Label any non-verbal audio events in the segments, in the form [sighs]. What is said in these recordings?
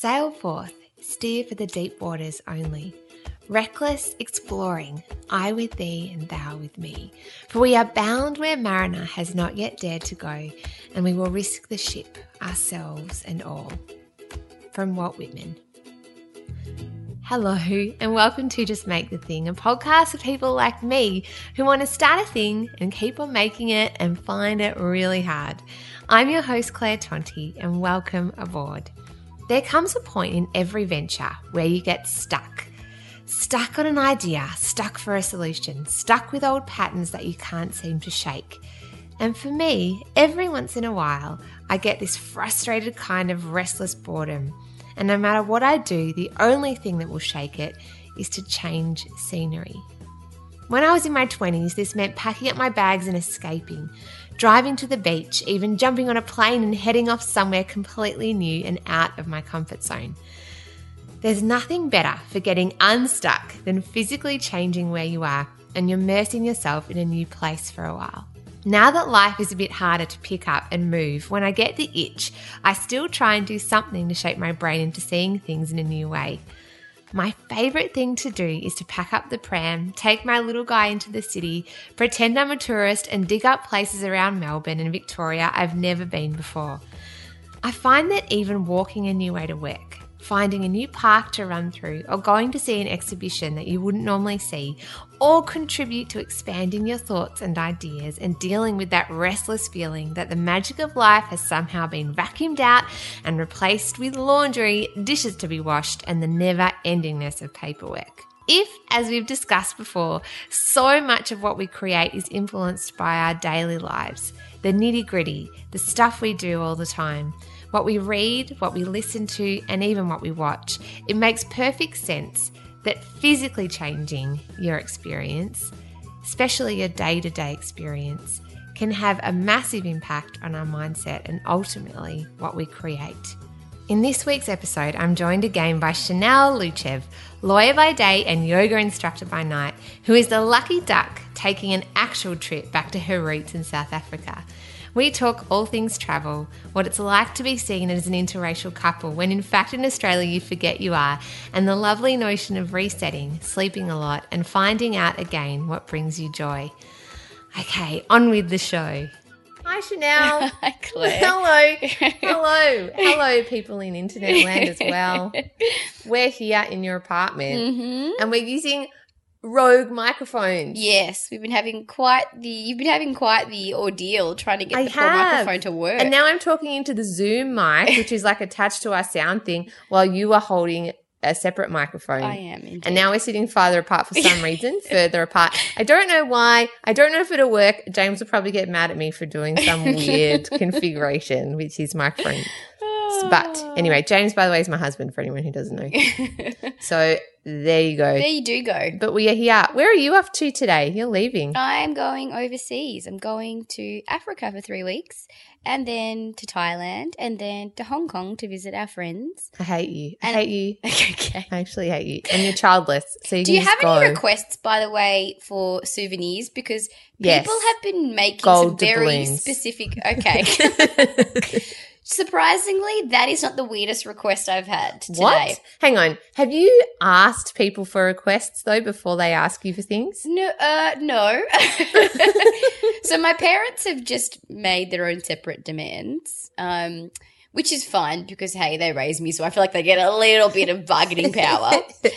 Sail forth, steer for the deep waters only. Reckless exploring, I with thee and thou with me. For we are bound where mariner has not yet dared to go, and we will risk the ship, ourselves and all. From Walt Whitman. Hello, and welcome to Just Make the Thing, a podcast for people like me who want to start a thing and keep on making it and find it really hard. I'm your host, Claire Tonti, and welcome aboard. There comes a point in every venture where you get stuck. Stuck on an idea, stuck for a solution, stuck with old patterns that you can't seem to shake. And for me, every once in a while, I get this frustrated kind of restless boredom. And no matter what I do, the only thing that will shake it is to change scenery. When I was in my 20s, this meant packing up my bags and escaping, driving to the beach, even jumping on a plane and heading off somewhere completely new and out of my comfort zone. There's nothing better for getting unstuck than physically changing where you are and immersing yourself in a new place for a while. Now that life is a bit harder to pick up and move, when I get the itch, I still try and do something to shape my brain into seeing things in a new way. My favourite thing to do is to pack up the pram, take my little guy into the city, pretend I'm a tourist, and dig up places around Melbourne and Victoria I've never been before. I find that even walking a new way to work, finding a new park to run through, or going to see an exhibition that you wouldn't normally see, all contribute to expanding your thoughts and ideas and dealing with that restless feeling that the magic of life has somehow been vacuumed out and replaced with laundry, dishes to be washed, and the never endingness of paperwork. If, as we've discussed before, so much of what we create is influenced by our daily lives, the nitty gritty, the stuff we do all the time, what we read, what we listen to, and even what we watch, it makes perfect sense that physically changing your experience, especially your day to day experience, can have a massive impact on our mindset and ultimately what we create. In this week's episode, I'm joined again by Chanel Luchev, lawyer by day and yoga instructor by night, who is the lucky duck taking an actual trip back to her roots in South Africa. We talk all things travel, what it's like to be seen as an interracial couple when in fact in Australia you forget you are, and the lovely notion of resetting, sleeping a lot, and finding out again what brings you joy. Okay, on with the show. Hi, Chanel. [laughs] Hi, Claire. Hello. [laughs] Hello. Hello, people in internet land as well. [laughs] We're here in your apartment hmm and we're using Rogue microphones. Yes, we've been having quite the you've been having quite the ordeal trying to get I the poor have. microphone to work. And now I'm talking into the Zoom mic, [laughs] which is like attached to our sound thing, while you are holding a separate microphone. I am indeed. And now we're sitting farther apart for some [laughs] reason, further apart. I don't know why. I don't know if it'll work. James will probably get mad at me for doing some [laughs] weird configuration with his microphone. Oh, But anyway, James, by the way, is my husband for anyone who doesn't know. [laughs] So there you go. there you do go. But we are here. Where are you off to today? You're leaving. I'm going overseas. I'm going to Africa for three weeks, and then to Thailand, and then to Hong Kong to visit our friends. I hate you. I And- hate you. [laughs] okay. I actually hate you. And you're childless. So you Do you have any go. requests, by the way, for souvenirs? Because Yes. people have been making Gold some very doubloons. specific. Okay. [laughs] Surprisingly, that is not the weirdest request I've had today. What? Hang on. Have you asked people for requests though before they ask you for things? No, uh, no. [laughs] so my parents have just made their own separate demands, um, which is fine because hey, they raised me, so I feel like they get a little bit of bargaining power. [laughs]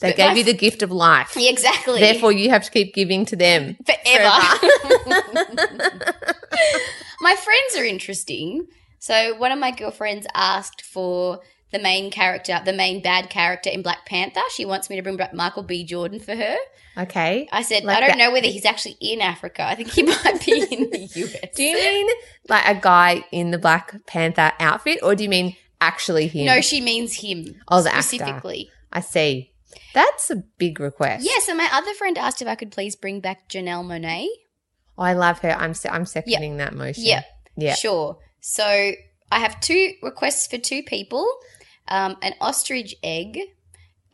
They But gave my- you the gift of life. Yeah, exactly. Therefore, you have to keep giving to them. forever. [laughs] my friends are interesting. So one of my girlfriends asked for the main character, the main bad character in Black Panther. She wants me to bring back Michael B. Jordan for her. Okay. I said, Like I don't that- know whether he's actually in Africa. I think he might be in the US. [laughs] Do you mean like a guy in the Black Panther outfit, or do you mean actually him? No, she means him Oh, the actor. specifically. I see. That's a big request. Yeah, so my other friend asked if I could please bring back Janelle Monáe. Oh, I love her. I'm se- I'm seconding that motion. Yeah. Yeah. Sure. So I have two requests for two people um, an ostrich egg,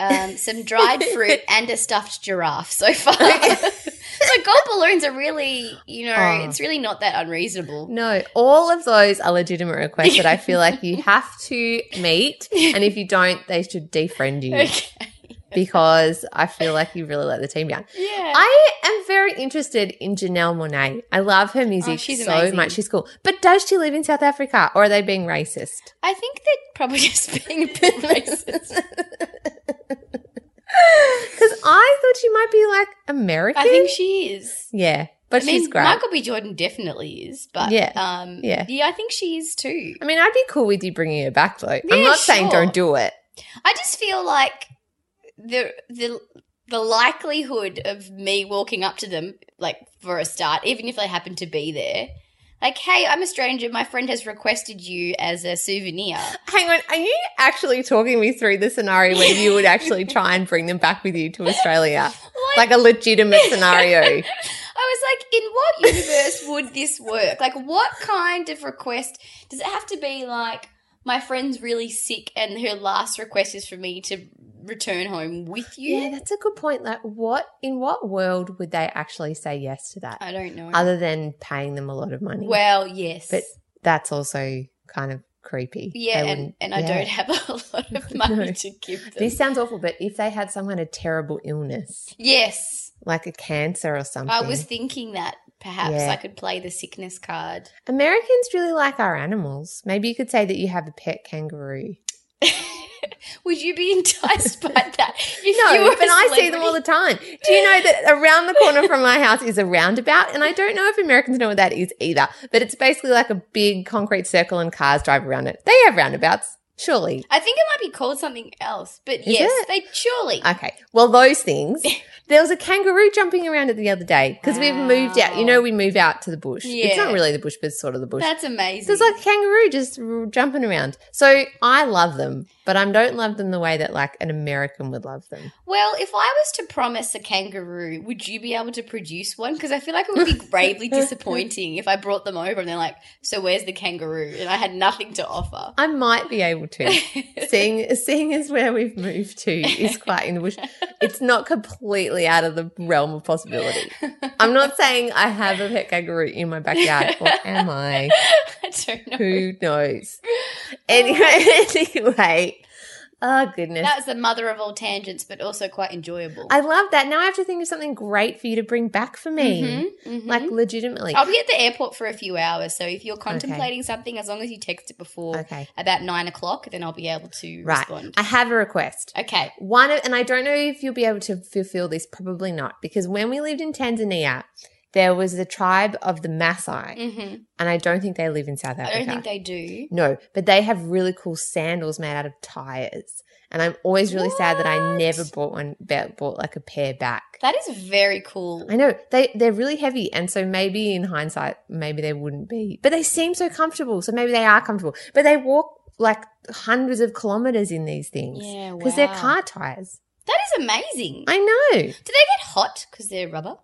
um, some dried [laughs] fruit, and a stuffed giraffe so far. [laughs] so gold balloons are really, you know, Oh. it's really not that unreasonable. No, all of those are legitimate requests that I feel like you [laughs] have to meet, and if you don't, they should defriend you Okay. Because I feel like you really let the team down. Yeah. I am very interested in Janelle Monáe. I love her music Oh, she's so amazing. much. She's cool. But does she live in South Africa or are they being racist? I think they're probably [laughs] just being a bit racist. [laughs] Because I thought she might be like American. I think she is. yeah, but I mean, she's great. Michael B. Jordan definitely is, but Yeah. um, Yeah. yeah, I think she is too. I mean, I'd be cool with you bringing her back though. I'm Yeah, not saying don't do it. I just feel like the the the likelihood of me walking up to them, like for a start, even if they happen to be there, like, hey, I'm a stranger. My friend has requested you as a souvenir. [laughs] Hang on, are you actually talking me through the scenario where you would actually [laughs] try and bring them back with you to Australia? Like a legitimate scenario. [laughs] I was like, in what universe would this work? Like, what kind of request does it have to be? Like, my friend's really sick, and her last request is for me to return home with you. Yeah, that's a good point. Like, what in what world would they actually say yes to that, I don't know. other than paying them a lot of money? well, yes, but that's also kind of creepy. yeah, They and, and I don't have a [laughs] lot of [laughs] money No. to give them. This sounds awful, but if they had some kind of terrible illness, yes, like a cancer or something, I was thinking that perhaps Yeah. I could play the sickness card. Americans really like our animals. Maybe you could say that you have a pet kangaroo. [laughs] Would you be enticed by [laughs] that? If No, you were a but I see them all the time. Do you know that around the corner from my house is a roundabout? And I don't know if Americans know what that is either, but it's basically like a big concrete circle and cars drive around it. They have roundabouts, surely. I think it might be called something else, but Is yes, it? they surely. Okay. Well, those things. [laughs] There was a kangaroo jumping around it the other day because we've moved out. You know, we move out to the bush. Yeah. It's not really the bush, but it's sort of the bush. That's amazing. There's like a kangaroo just r- jumping around. So I love them, but I don't love them the way that like an American would love them. well, if I was to promise a kangaroo, would you be able to produce one? Because I feel like it would be [laughs] gravely disappointing if I brought them over and they're like, "So where's the kangaroo?" and I had nothing to offer. I might be able to. seeing [laughs] seeing as where we've moved to is quite in the bush. It's not completely out of the realm of possibility. I'm not saying I have a pet kangaroo in my backyard, or am I? [laughs] I don't know. Who knows? Anyway, [laughs] anyway. Oh goodness. That's the mother of all tangents, but also quite enjoyable. I love that. Now I have to think of something great for you to bring back for me. Mhm, mhm. Like legitimately. I'll be at the airport for a few hours, so if you're contemplating something, as long as you text it before Okay. about nine o'clock, then I'll be able to Right. respond. I have a request. okay. One of, and I don't know if you'll be able to fulfill this, probably not, because when we lived in Tanzania, there was the tribe of the Maasai, hmm and I don't think they live in South Africa. I don't think they do. No, but they have really cool sandals made out of tires, and I'm always really sad that I never bought one, bought bought like a pair back. That is very cool. I know they they're really heavy, and so maybe in hindsight, maybe they wouldn't be, but they seem so comfortable. So maybe they are comfortable, but they walk like hundreds of kilometers in these things Yeah, because they're car tires. That is amazing. I know. do they get hot because they're rubber?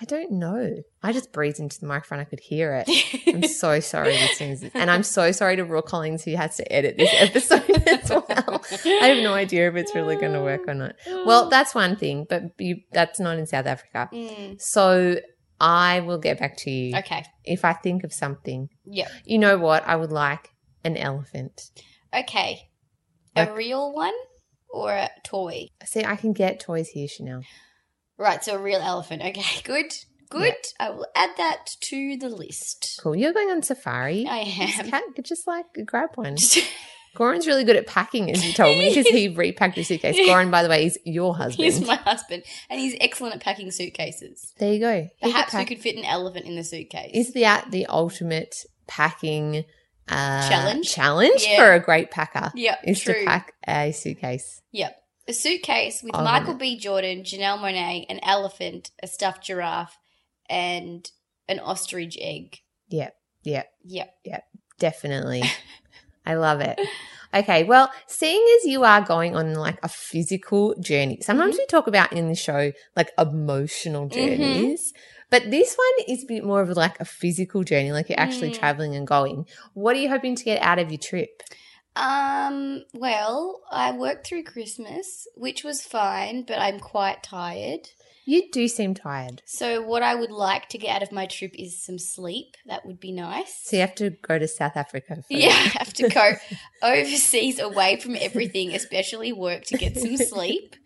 I don't know. I just breathed into the microphone. I could hear it. I'm [laughs] so sorry, listeners. And I'm so sorry to Roy Collins who has to edit this episode [laughs] as well. I have no idea if it's really going to work or not. Well, [sighs] that's one thing, but you, that's not in South Africa. Mm, So I will get back to you okay. if I think of something. Yeah. You know what? I would like an elephant. Okay. A Like- real one or a toy? See, I can get toys here, Chanel. Right, so a real elephant. Okay, [laughs] good. Good. I will add that to the list. Cool. You're going on safari. I am. ca- just like grab one. [laughs] Goran's really good at packing, as you told me, because he [laughs] repacked your suitcase. Goran, by the way, is your husband. He's my husband, and he's excellent at packing suitcases. there you go. He could Perhaps we could fit an elephant in the suitcase. Is that the ultimate packing uh, Challenge? challenge Yeah. for a great packer Yeah, is true. to pack a suitcase. Yep. A suitcase with Oh, Michael. B. Jordan, Janelle Monáe, an elephant, a stuffed giraffe, and an ostrich egg. Yep, yep, Yep. definitely. [laughs] I love it. Okay, well, seeing as you are going on like a physical journey, sometimes Mm-hmm. we talk about in the show like emotional journeys, but this one is a bit more of like a physical journey, like you're actually Mm. traveling and going. What are you hoping to get out of your trip? Um, well, I worked through Christmas, which was fine, but I'm quite tired. You do seem tired. So what I would like to get out of my trip is some sleep. That would be nice. So you have to go to South Africa first. Yeah, I have to go [laughs] overseas away from everything, especially work, to get some sleep.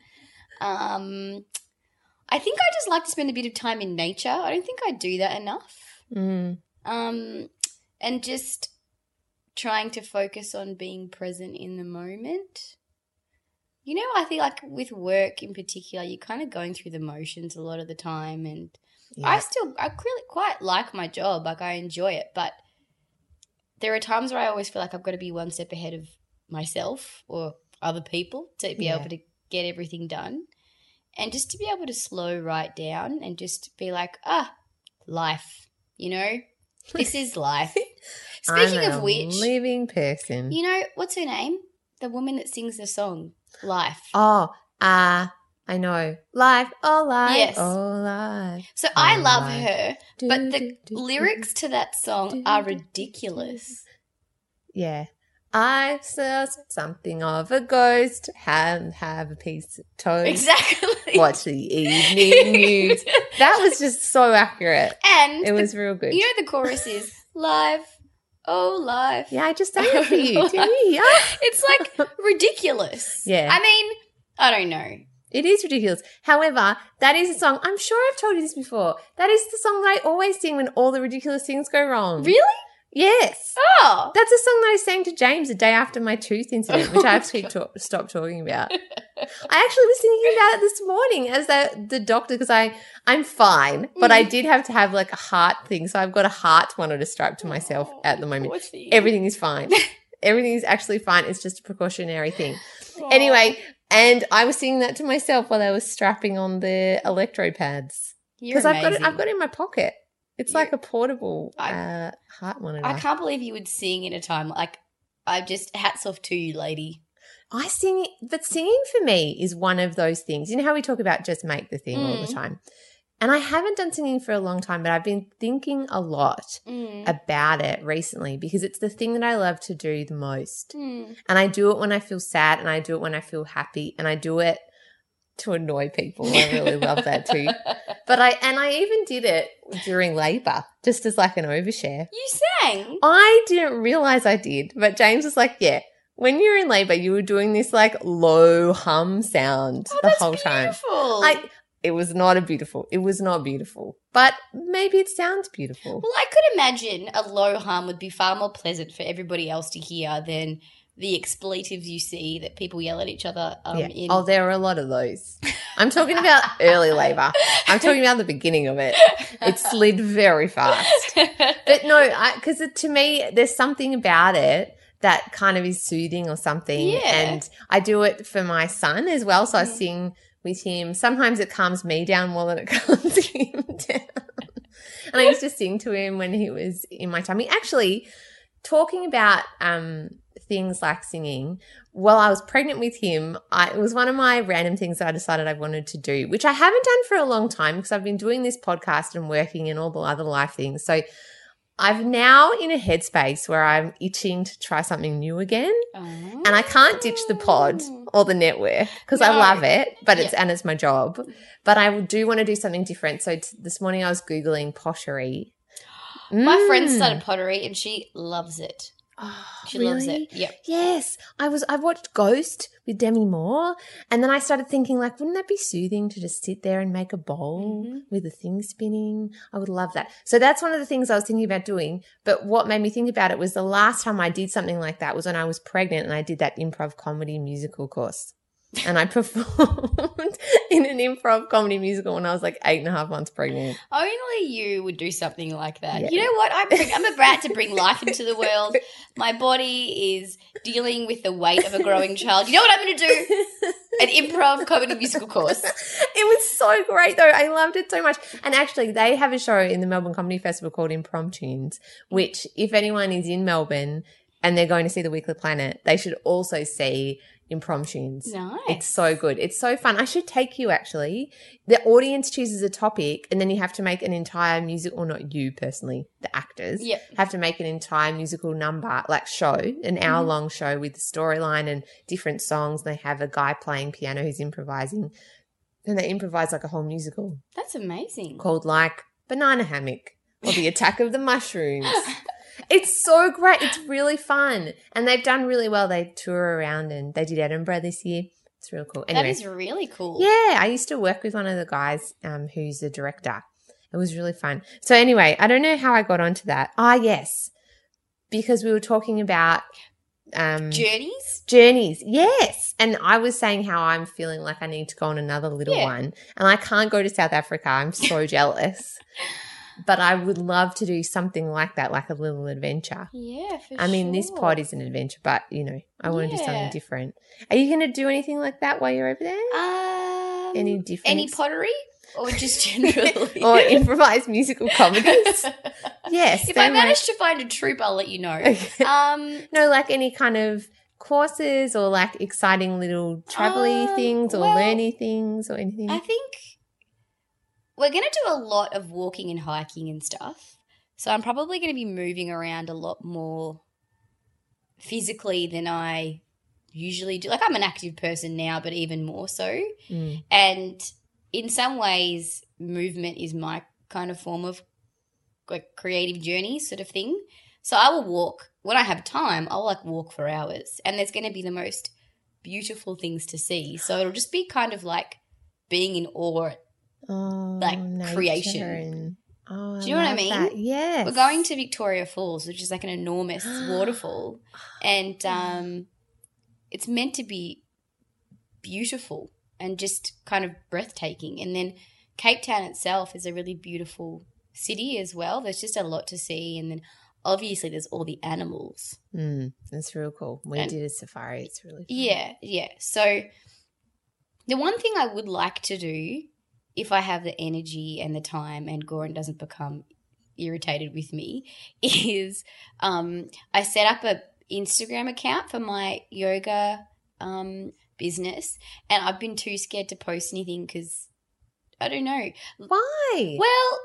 Um, I think I just like to spend a bit of time in nature. I don't think I do that enough. Mm. Um, and just trying to focus on being present in the moment. You know, I think like with work in particular, you're kind of going through the motions a lot of the time, and I still I really quite like my job. Like I enjoy it, but there are times where I always feel like I've got to be one step ahead of myself or other people to be Yeah. able to get everything done. And just to be able to slow right down and just be like, ah, life, you know? This is life. [laughs] Speaking I'm of which, living person. you know, what's her name? The woman that sings the song, Life. Oh, uh, I know. Life, oh life, Yes. oh life. So I Oh, love life. her, but the lyrics to that song are ridiculous. Yeah. I saw something of a ghost. Have have a piece of toast. Exactly. Watch the [laughs] evening news. That was just so accurate. And It the- was real good. you know the chorus is life, oh life. yeah, I just sang it for you. [laughs] Hear? It's like ridiculous. Yeah. I mean, I don't know. It is ridiculous. However, that is a song. I'm sure I've told you this before. That is the song that I always sing when all the ridiculous things go wrong. Really? Yes. Oh. That's a song that I sang to James the day after my tooth incident, which I have to Oh, ta- stop talking about. [laughs] I actually was thinking about it this morning as the, the doctor because I I'm fine, but Mm. I did have to have like a heart thing, so I've got a heart monitor strapped to myself at the moment. Everything is fine. [laughs] Everything is actually fine. It's just a precautionary thing. Oh. Anyway, and I was singing that to myself while I was strapping on the electro pads because I've got it. I've got it in my pocket. It's You're- like a portable I- uh, heart monitor. I can't believe you would sing in a time like I just hats off to you, lady. I sing, but singing for me is one of those things. You know how we talk about just make the thing all the Mm. time? And I haven't done singing for a long time, but I've been thinking a lot Mm. about it recently because it's the thing that I love to do the most. Mm. And I do it when I feel sad and I do it when I feel happy and I do it to annoy people. I really love that [laughs] too. But I, and I even did it during labor just as like an overshare. You sang. I didn't realize I did, but James was like, yeah. When you're in labor, you were doing this like low hum sound Oh, the whole time. beautiful. I it was not a beautiful. It was not beautiful. But maybe it sounds beautiful. Well, I could imagine a low hum would be far more pleasant for everybody else to hear than the expletives you see that people yell at each other um, yeah. in. Oh, there are a lot of those. I'm talking about early labor. I'm talking about the beginning of it. It slid very fast. But no, because to me, there's something about it that kind of is soothing or something. Yeah. And I do it for my son as well. So I Mm. sing with him. Sometimes it calms me down more than it [laughs] calms him down. And I used to sing to him when he was in my tummy. Actually, talking about um, things like singing, while I was pregnant with him, I, it was one of my random things that I decided I wanted to do, which I haven't done for a long time because I've been doing this podcast and working and all the other life things. So I've now in a headspace where I'm itching to try something new again. And I can't ditch the pod or the network because I love it, but it's Yeah. and it's my job. But I do want to do something different. So t- this morning I was googling pottery. [gasps] My friend Mm. started pottery and she loves it. Oh, [sighs] She loves really? it. Yep. Yes, I was. I watched Ghost with Demi Moore, and then I started thinking, like, wouldn't that be soothing to just sit there and make a bowl Mm-hmm. with the thing spinning? I would love that. So that's one of the things I was thinking about doing. But what made me think about it was the last time I did something like that was when I was pregnant, and I did that improv comedy musical course. And I [laughs] performed in an improv comedy musical when I was like eight and a half months pregnant. Only you would do something like that. Yeah. You know what? I'm, bring- I'm about to bring life into the world. My body is dealing with the weight of a growing child. You know what I'm going to do? An improv comedy musical course. [laughs] It was so great though. I loved it so much. And actually, they have a show in the Melbourne Comedy Festival called Impromptunes, which, if anyone is in Melbourne and they're going to see the Weekly Planet, they should also see Impromptunes. Nice. It's so good. It's so fun. I should take you actually. The audience chooses a topic and then you have to make an entire musical, or not you personally, the actors Yep. have to make an entire musical number, like show, an hour Mm-hmm. long show with the storyline and different songs. They have a guy playing piano who's improvising. And they improvise like a whole musical That's amazing. called like Banana Hammock or The Attack of the [laughs] Mushrooms. It's so great. It's really fun. And they've done really well. They tour around and they did Edinburgh this year. It's real cool. Anyway, That is really cool. yeah, I used to work with one of the guys um, who's a director. It was really fun. So anyway, I don't know how I got onto that. Ah, yes, because we were talking about um, Journeys? journeys. Yes, and I was saying how I'm feeling like I need to go on another little Yeah. one, and I can't go to South Africa. I'm so [laughs] jealous. But I would love to do something like that, like a little adventure. Yeah, for I mean, this pod is an adventure, but you know, I want to do something different. Are you going to do anything like that while you're over there? Um, Any different Any pottery? Or [laughs] just generally? or improvised musical comedies? [laughs] Yes. if I manage to find a troupe, I'll let you know. [laughs] Okay. Um, no, like any kind of courses or like exciting little travel-y Um, things or well, learny things or anything. I think we're going to do a lot of walking and hiking and stuff. So I'm probably going to be moving around a lot more physically than I usually do. Like I'm an active person now, but even more so. Mm. And in some ways, movement is my kind of form of like creative journey sort of thing. So I will walk when I have time. I'll like walk for hours, and there's going to be the most beautiful things to see. So it'll just be kind of like being in awe. Oh, like, creation. and- oh, Do you know what I mean? that. Yes. We're going to Victoria Falls, which is like an enormous waterfall, [gasps] and um, it's meant to be beautiful and just kind of breathtaking. And then Cape Town itself is a really beautiful city as well. There's just a lot to see, and then obviously there's all the animals. Mm, that's real cool. We And- did a safari. It's really fun. Yeah, yeah. So the one thing I would like to do, if I have the energy and the time, and Goran doesn't become irritated with me, [laughs] is um, I set up a Instagram account for my yoga um, business, and I've been too scared to post anything because I don't know. Why? Well,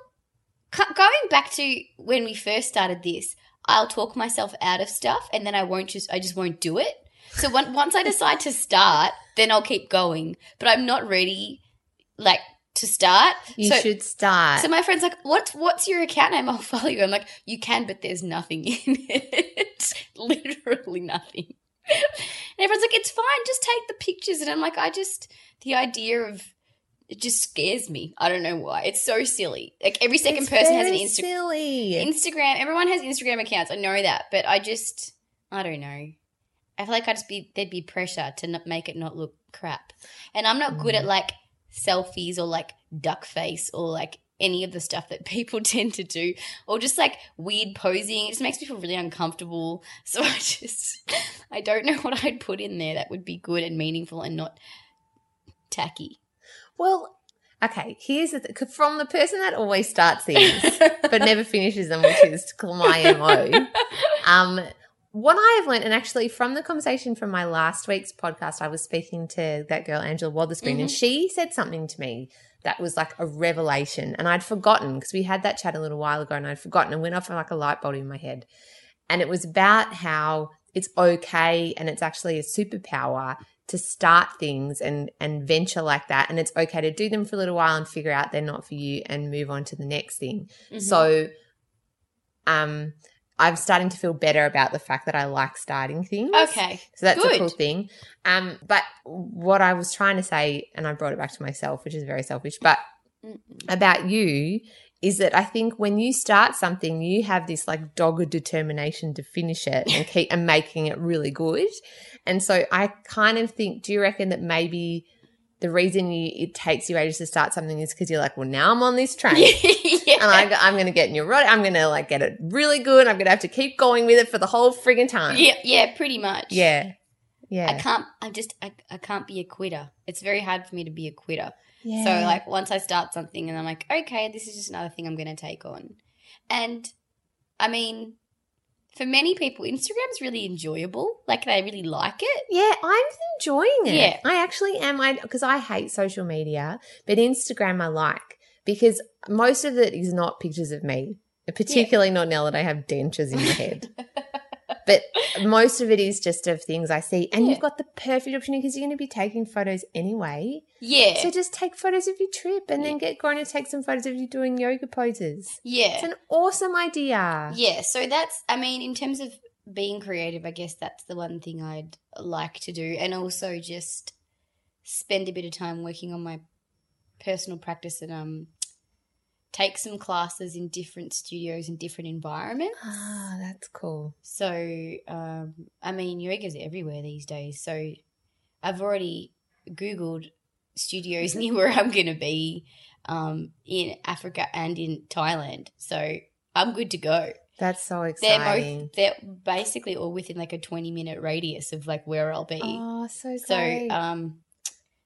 c- going back to when we first started this, I'll talk myself out of stuff, and then I won't just I just won't do it. So when, once I decide to start, then I'll keep going. But I'm not ready, like to start. you so, should start. So my friend's like, "What? What's your account name? I'll follow you." I'm like, "You can, but there's nothing in it. [laughs] Literally nothing." And everyone's like, "It's fine. Just take the pictures." And I'm like, "I just the idea of." It just scares me. I don't know why. It's so silly. Like every second It's person has an Instagram. Silly. Instagram. Everyone has Instagram accounts. I know that, but I just, I don't know. I feel like I'd just be there'd be pressure to not make it not look crap, and I'm not good at mm. like selfies or like duck face or like any of the stuff that [laughs] people tend to do, or just like weird posing. It just makes me feel really uncomfortable. [laughs] So I just, I don't know what I'd put in there that would be good and meaningful and not tacky. Well, okay. Here's the th- from the person that always starts these but never finishes them, which is [laughs] my mo. Um, what I have learned, and actually from the conversation from my last week's podcast, I was speaking to that girl Angela Watherspoon, and she said something to me that was like a revelation, and I'd forgotten because we had that chat a little while ago, and I'd forgotten, and went off like a light bulb in my head, and it was about how it's okay and it's actually a superpower to start things and and venture like that and it's okay to do them for a little while and figure out they're not for you and move on to the next thing. Mm-hmm. so um i'm starting to feel better about the fact that i like starting things Okay, so that's good. a cool thing um but what i was trying to say and i brought it back to myself which is very selfish but about you is that I think when you start something, you have this like dogged determination to finish it and [laughs] keep and making it really good. And so I kind of think, do you reckon that maybe the reason you it takes you ages to start something is because you're like, well, now I'm on this train. [laughs] yeah. [laughs] And I, I'm going to get neurotic. I'm going to like get it really good. I'm going to have to keep going with it for the whole frigging time. yeah, yeah, pretty much. Yeah. Yeah. I can't. I just. I, I can't be a quitter. It's very hard for me to be a quitter. yeah. So like once I start something and I'm like, okay, this is just another thing I'm going to take on. And I mean, for many people, Instagram's really enjoyable. Like they really like it. Yeah, I'm enjoying it. Yeah. I actually am. I because I hate social media, but Instagram I like because most of it is not pictures of me, particularly not now that I have dentures in my head. [laughs] but most of it is just of things I see, and Yeah. you've got the perfect opportunity because you're going to be taking photos anyway. Yeah. So just take photos of your trip, and then get going to take some photos of you doing yoga poses. yeah. It's an awesome idea. Yeah, so that's, I mean, in terms of being creative, I guess that's the one thing I'd like to do. And also just spend a bit of time working on my personal practice and um, take some classes in different studios and different environments. Ah, that's cool. So, um, I mean, yoga's everywhere these days. So I've already Googled studios [laughs] near where I'm going to be um, in Africa and in Thailand. So I'm good to go That's so exciting. they're both they're basically all within like a 20 minute radius of like where I'll be. Oh, so so great. um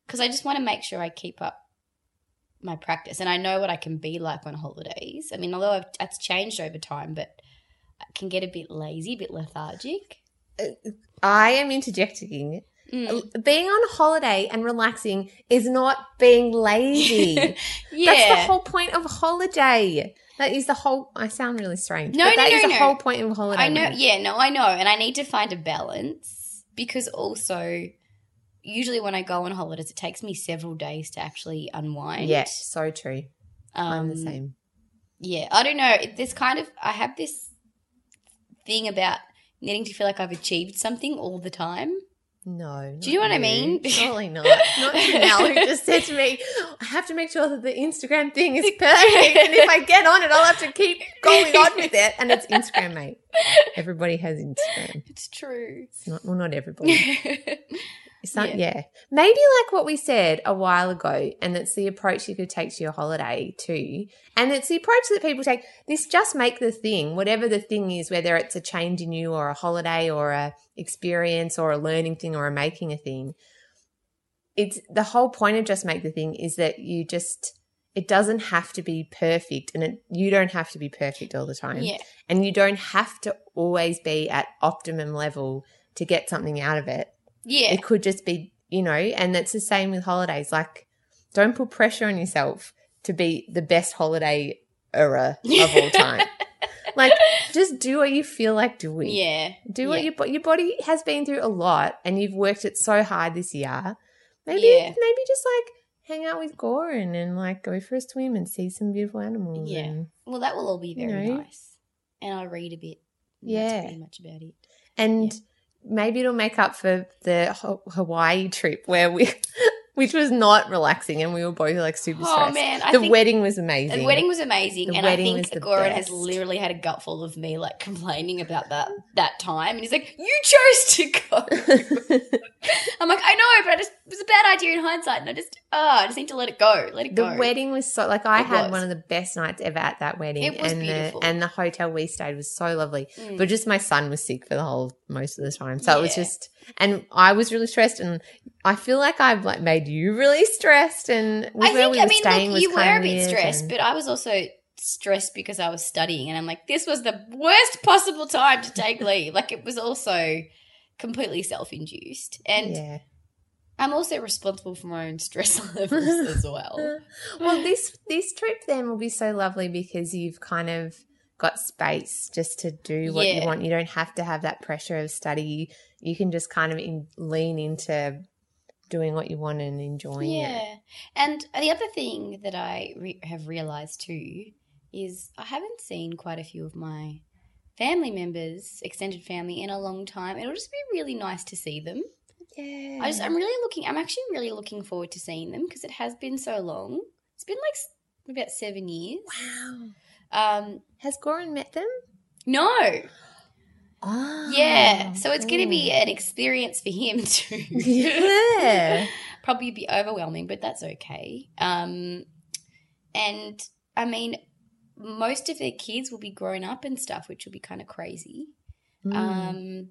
cuz I just want to make sure I keep up my practice and I know what I can be like on holidays. I mean, although I've, that's changed over time, but I can get a bit lazy, a bit lethargic. I am interjecting. Mm. Being on holiday and relaxing is not being lazy. [laughs] yeah. That's the whole point of holiday. That is the whole. I sound really strange. No, but no, that is no, the no. whole point of holiday. I know, yeah, no, I know, and I need to find a balance because also, usually when I go on holidays, it takes me several days to actually unwind. Yes, so true. I'm the Um, same. Yeah, I don't know. This kind of I have this thing about needing to feel like I've achieved something all the time. No. Do you know what I mean? [laughs] Surely not. [laughs] Not Janelle who just said to me, I have to make sure that the Instagram thing is perfect. and if I [laughs] get on it, I'll have to keep going on with it. And it's Instagram, mate. Everybody has Instagram. It's true. It's not, well, not everybody. Not, Yeah. yeah. Maybe like what we said a while ago, and it's the approach you could take to your holiday too. And it's the approach that people take. This just make the thing, whatever the thing is, whether it's a change in you or a holiday or a experience or a learning thing or a making a thing. It's the whole point of just make the thing is that you just it doesn't have to be perfect and it, you don't have to be perfect all the time. yeah, And you don't have to always be at optimum level to get something out of it. Yeah, It could just be, you know, and it's the same with holidays. Like, don't put pressure on yourself to be the best holiday era of [laughs] all time. like, just do what you feel like doing. yeah. Do what yeah. your your body has been through a lot, and you've worked it so hard this year. Maybe, Yeah. maybe just like hang out with Goran and like go for a swim and see some beautiful animals. Yeah. and, Well, that will all be You very know? nice, and I'll read a bit. Yeah. That's pretty much about it. and maybe it'll make up for the Hawaii trip where we, which was not relaxing, and we were both like super stressed. Oh stressed. man, I the wedding was amazing. The wedding was amazing, The and I think Goran has literally had a gutful of me like complaining about that that time, and he's like, "You chose to go." [laughs] I'm like, "I know, but I just it was a bad idea in hindsight, and I just oh, I just need to let it go, let it The go." The wedding was so like I It had was. one of the best nights ever at that wedding, It was and beautiful. the and the hotel we stayed was so lovely. Mm. But just my son was sick for the whole most of the time, so it was just and I was really stressed, and I feel like I've like made you really stressed, and I think we I mean, look, you were a bit stressed, and- but I was also stressed because I was studying, and I'm like, this was the worst possible time to take [laughs] leave. Like it was also completely self-induced, and yeah. I'm also responsible for my own stress [laughs] levels as [laughs] well. well, this this trip then will be so lovely because you've kind of got space just to do what you want. You don't have to have that pressure of study. You can just kind of in, lean into doing what you want and enjoying it. Yeah. And the other thing that I re- have realized too is I haven't seen quite a few of my family members, extended family, in a long time. It'll just be really nice to see them. Yeah. I just, I'm really looking, I'm actually really looking forward to seeing them because it has been so long. It's been like about seven years. Wow. Um, Has Goran met them? no, Oh, yeah. So it's going to be an experience for him [laughs] too. Yeah. [laughs] Probably be overwhelming, but that's okay. Um, and I mean, most of their kids will be grown up and stuff, which will be kind of crazy. Mm. Um,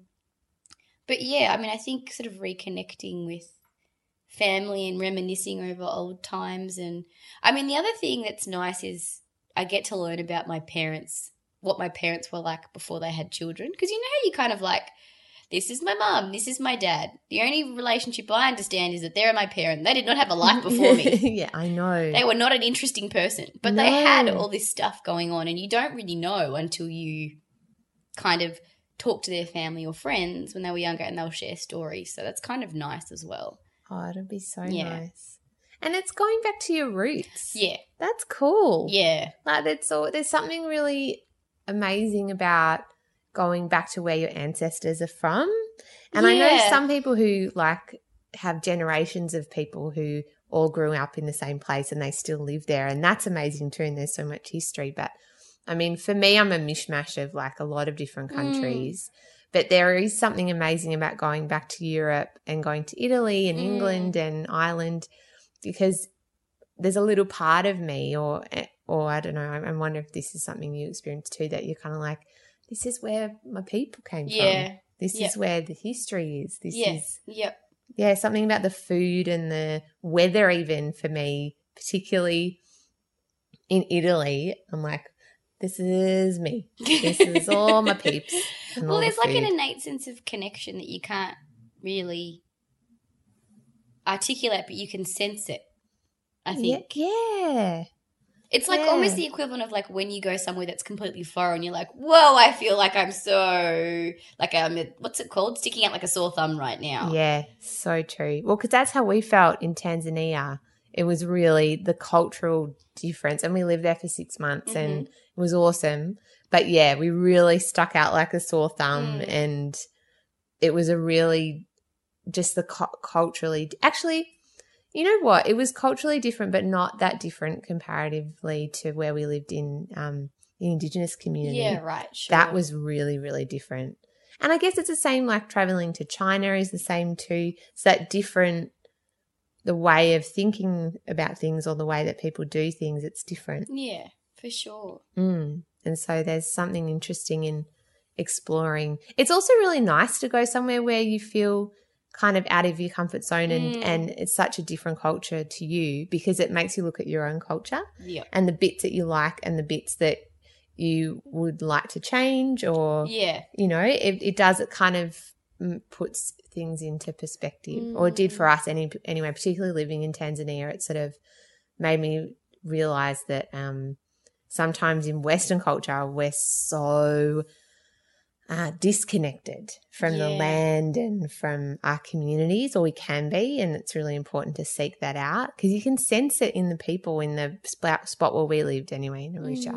but yeah, I mean, I think sort of reconnecting with family and reminiscing over old times. And I mean, the other thing that's nice is I get to learn about my parents, what my parents were like before they had children. Because you know how you kind of like, this is my mum, this is my dad. The only relationship I understand is that they're my parent. They did not have a life before me. [laughs] yeah, I know. They were not an interesting person, but they had all this stuff going on, and you don't really know until you kind of talk to their family or friends when they were younger and they'll share stories. So that's kind of nice as well. oh, it'll be so Yeah. nice. And it's going back to your roots. Yeah. That's cool. Yeah. Like it's all there's something really amazing about going back to where your ancestors are from. And I know some people who like have generations of people who all grew up in the same place and they still live there and that's amazing too and there's so much history but I mean for me I'm a mishmash of like a lot of different Mm. countries. But there is something amazing about going back to Europe and going to Italy and Mm. England and Ireland because there's a little part of me or or I don't know I, I wonder if this is something you experience too that you're kind of like this is where my people came from Yeah. this Yeah. is where the history is this Yeah. is Yep. yeah something about the food and the weather even for me particularly in Italy I'm like this is me this is all my [laughs] peeps well, the there's like an innate sense of connection that you can't really articulate, but you can sense it. I think. yeah, yeah. It's like Yeah. almost the equivalent of like when you go somewhere that's completely foreign, you're like, whoa, I feel like I'm so like um what's it called? Sticking out like a sore thumb right now. Yeah, so true. Well, because that's how we felt in Tanzania. It was really the cultural difference, and we lived there for six months, and it was awesome. But yeah, we really stuck out like a sore thumb, Mm. and it was a really just the cu- culturally. Actually, you know what? It was culturally different, but not that different comparatively to where we lived in um, the indigenous community Yeah, right. Sure. that was really really different and i guess it's the same like traveling to china is the same too it's that different the way of thinking about things or the way that people do things it's different Yeah, for sure. mm. and so there's something interesting in exploring it's also really nice to go somewhere where you feel kind of out of your comfort zone and, Mm. and it's such a different culture to you because it makes you look at your own culture Yeah. and the bits that you like and the bits that you would like to change or Yeah. you know it, it does it kind of mm, puts things into perspective or it did for us any, anyway particularly living in tanzania it sort of made me realize that um, sometimes in western culture we're so uh, disconnected from the land and from our communities or we can be and it's really important to seek that out because you can sense it in the people in the spot, where we lived anyway in arusha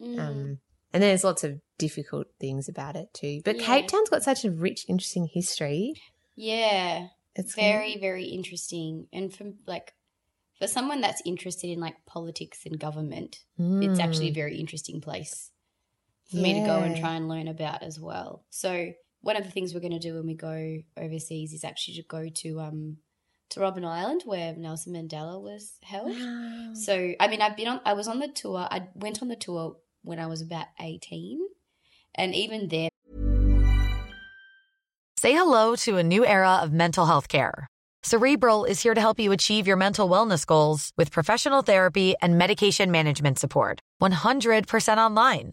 Mm, mm. um, and there's lots of difficult things about it too. But Yeah. Cape Town's got such a rich, interesting history. yeah. It's very very interesting and from like for someone that's interested in like politics and government it's actually a very interesting place for me to go and. Try and learn about as well so one of the things we're going to do when we go overseas is actually to go to um to Robben Island where Nelson Mandela was held Wow. so I mean I've been on I was on the tour I went on the tour when I was about 18 and even then Say hello to a new era of mental health care. Cerebral is here to help you achieve your mental wellness goals with professional therapy and medication management support. 100% online.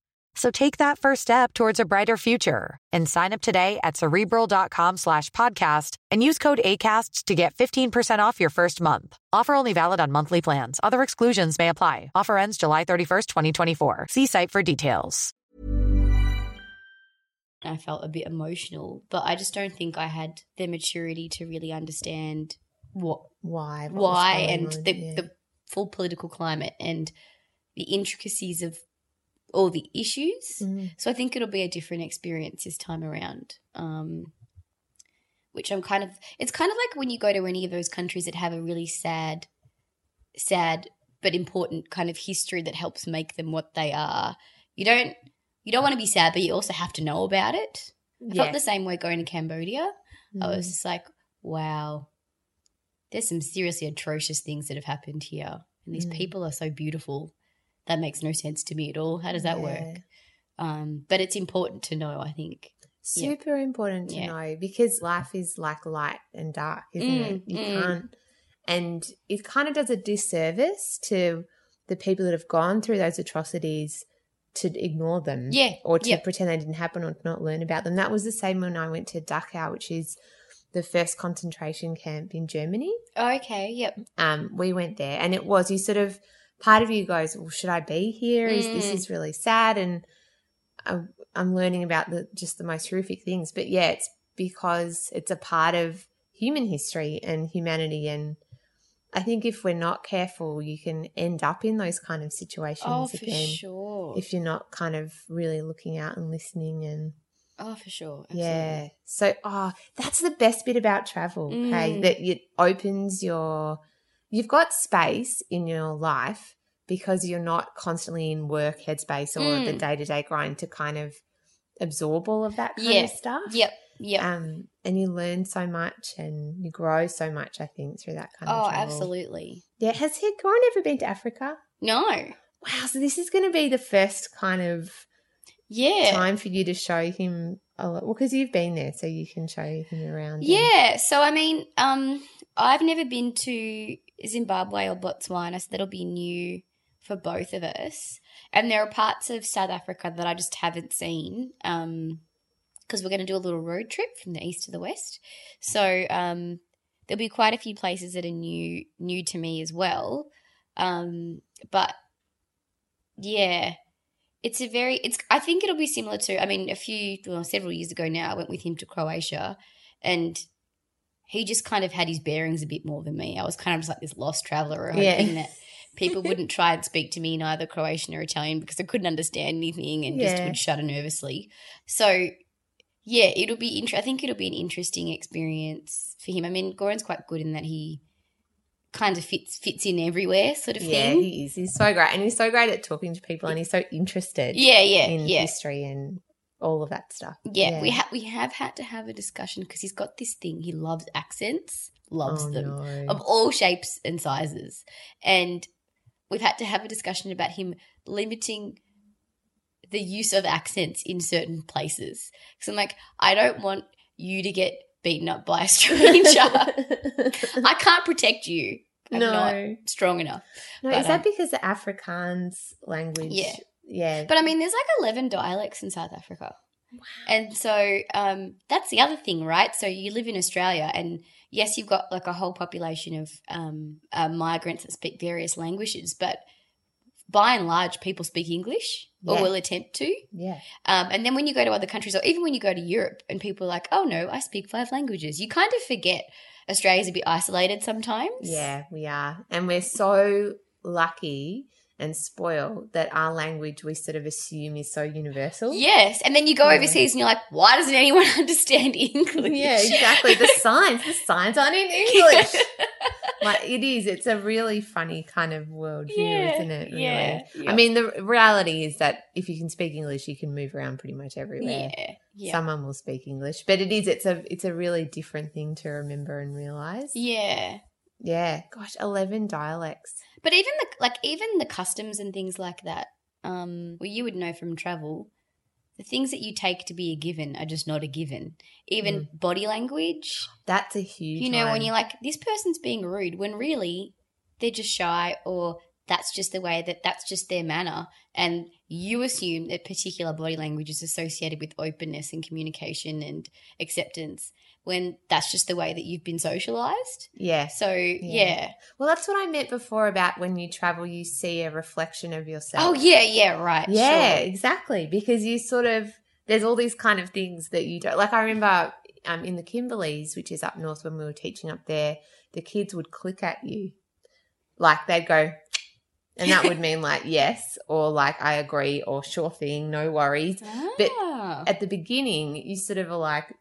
So take that first step towards a brighter future and sign up today at cerebral.com slash podcast and use code ACAST to get 15% off your first month. Offer only valid on monthly plans. Other exclusions may apply. Offer ends July 31st, 2024. See site for details. I felt a bit emotional, but I just don't think I had the maturity to really understand what Why? What why and on? the, Yeah. the full political climate and the intricacies of all the issues. Mm. So I think it'll be a different experience this time around. Um, which I'm kind of, it's kind of like when you go to any of those countries that have a really sad, sad but important kind of history that helps make them what they are. You don't, you don't want to be sad, but you also have to know about it. I Yeah. felt the same way going to Cambodia. I was Mm. just like, wow, there's some seriously atrocious things that have happened here. And these Mm. people are so beautiful. That makes no sense to me at all. How does that Yeah. work? Um, but it's important to know, I think. Yeah. super important to Yeah. know because life is like light and dark, isn't Mm, it? You mm. can't, and it kind of does a disservice to the people that have gone through those atrocities to ignore them, Yeah, or to yeah. pretend they didn't happen or to not learn about them. That was the same when I went to Dachau, which is the first concentration camp in Germany. Okay, yep. Um, we went there, and it was you sort of part of you goes, "Well, should I be here? Is this Mm. is really sad?" And I, I'm learning about the just the most horrific things. But yeah, it's because it's a part of human history and humanity, and I think if we're not careful, you can end up in those kind of situations Oh, for again sure. if you're not kind of really looking out and listening and oh, for sure. Absolutely. yeah. So, oh, that's the best bit about travel, hey, Mm. that it opens your, you've got space in your life because you're not constantly in work headspace or the Mm. day to day grind to kind of absorb all of that kind Yeah. of stuff. Yep, yep. Um, and you learn so much and you grow so much, I think, through that kind oh, of travel. absolutely. Yeah. Has he, Goran ever been to Africa? No. Wow. So this is going to be the first kind of Yeah. time for you to show him a lot. Well, because you've been there, so you can show him around. and- Yeah. So I mean, um, I've never been to Zimbabwe or Botswana, so that'll be new for both of us. And there are parts of South Africa that I just haven't seen. Um, because we're going to do a little road trip from the east to the west. So um, there'll be quite a few places that are new new to me as well. Um, but yeah, it's a very it's. I think it'll be similar to. I mean, a few well, several years ago now, I went with him to Croatia, and he just kind of had his bearings a bit more than me. I was kind of just like this lost traveler, Yeah. hoping that people [laughs] wouldn't try and speak to me in either Croatian or Italian because I couldn't understand anything and just would shudder nervously. So yeah, it'll be. Int- I think it'll be an interesting experience for him. I mean, Goran's quite good in that he kind of fits fits in everywhere, sort of thing. Yeah, thing. he is. He's so great, and he's so great at talking to people, and he's so interested. Yeah, yeah, in yeah. history and all of that stuff. Yeah, we have we have had to have a discussion because he's got this thing. He loves accents, loves Oh, them no. of all shapes and sizes, and we've had to have a discussion about him limiting the use of accents in certain places. Because I'm like, I don't want you to get beaten up by a [laughs] stranger. [laughs] I can't protect you. I'm no, not strong enough. no. but, is that um, because the Afrikaans language? Yeah. Yeah. But I mean, there's like 11 dialects in South Africa. And so um, that's the other thing, right? So you live in Australia, and yes, you've got like a whole population of um, uh, migrants that speak various languages, but by and large, people speak English or Yeah. will attempt to. yeah, Um, and then when you go to other countries, or even when you go to Europe, and people are like, oh no, I speak five languages, you kind of forget Australia's a bit isolated sometimes. yeah, we are, and we're so lucky and spoil that our language we sort of assume is so universal. Yes. And then you go Yeah. overseas and you're like, why doesn't anyone [laughs] understand English? Yeah, exactly. The [laughs] signs, the signs aren't in [laughs] English. like it is. It's a really funny kind of worldview, Yeah, isn't it? Really. yeah, yeah. I mean, the reality is that if you can speak English, you can move around pretty much everywhere. Yeah. Yeah. Someone will speak English, but it is. It's a. It's a really different thing to remember and realize. yeah. Yeah. Gosh, eleven dialects. But even the like even the customs and things like that, um, well you would know from travel, the things that you take to be a given are just not a given. Even body language. That's a huge. You know, when you're like, this person's being rude when really they're just shy or that's just the way that that's just their manner. And you assume that particular body language is associated with openness and communication and acceptance when that's just the way that you've been socialized. Yeah. So, yeah. Well, that's what I meant before about when you travel, you see a reflection of yourself. Oh, yeah, yeah, right. Yeah, sure. exactly. Because you sort of there's all these kind of things that you don't like. I remember um, in the Kimberleys, which is up north, when we were teaching up there, the kids would click at you, like they'd go, and that would mean like [laughs] yes or like I agree or sure thing, no worries. But Ah. at the beginning, you sort of are like,